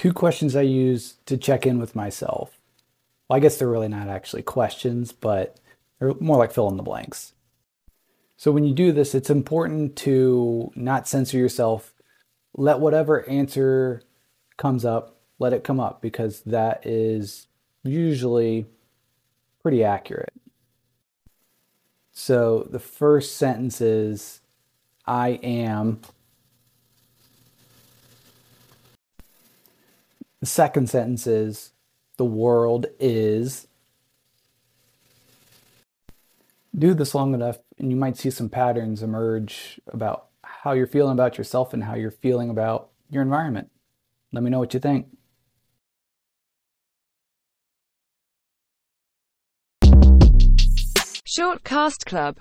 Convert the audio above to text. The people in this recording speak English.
two questions I use to check in with myself. Well, I guess they're really not actually questions, but they're more like fill in the blanks. So when you do this, it's important to not censor yourself. Let whatever answer comes up, let it come up because that is usually pretty accurate. So the first sentence is I am. The second sentence is the world is. Do this long enough, and you might see some patterns emerge about how you're feeling about yourself and how you're feeling about your environment. Let me know what you think. Short Cast Club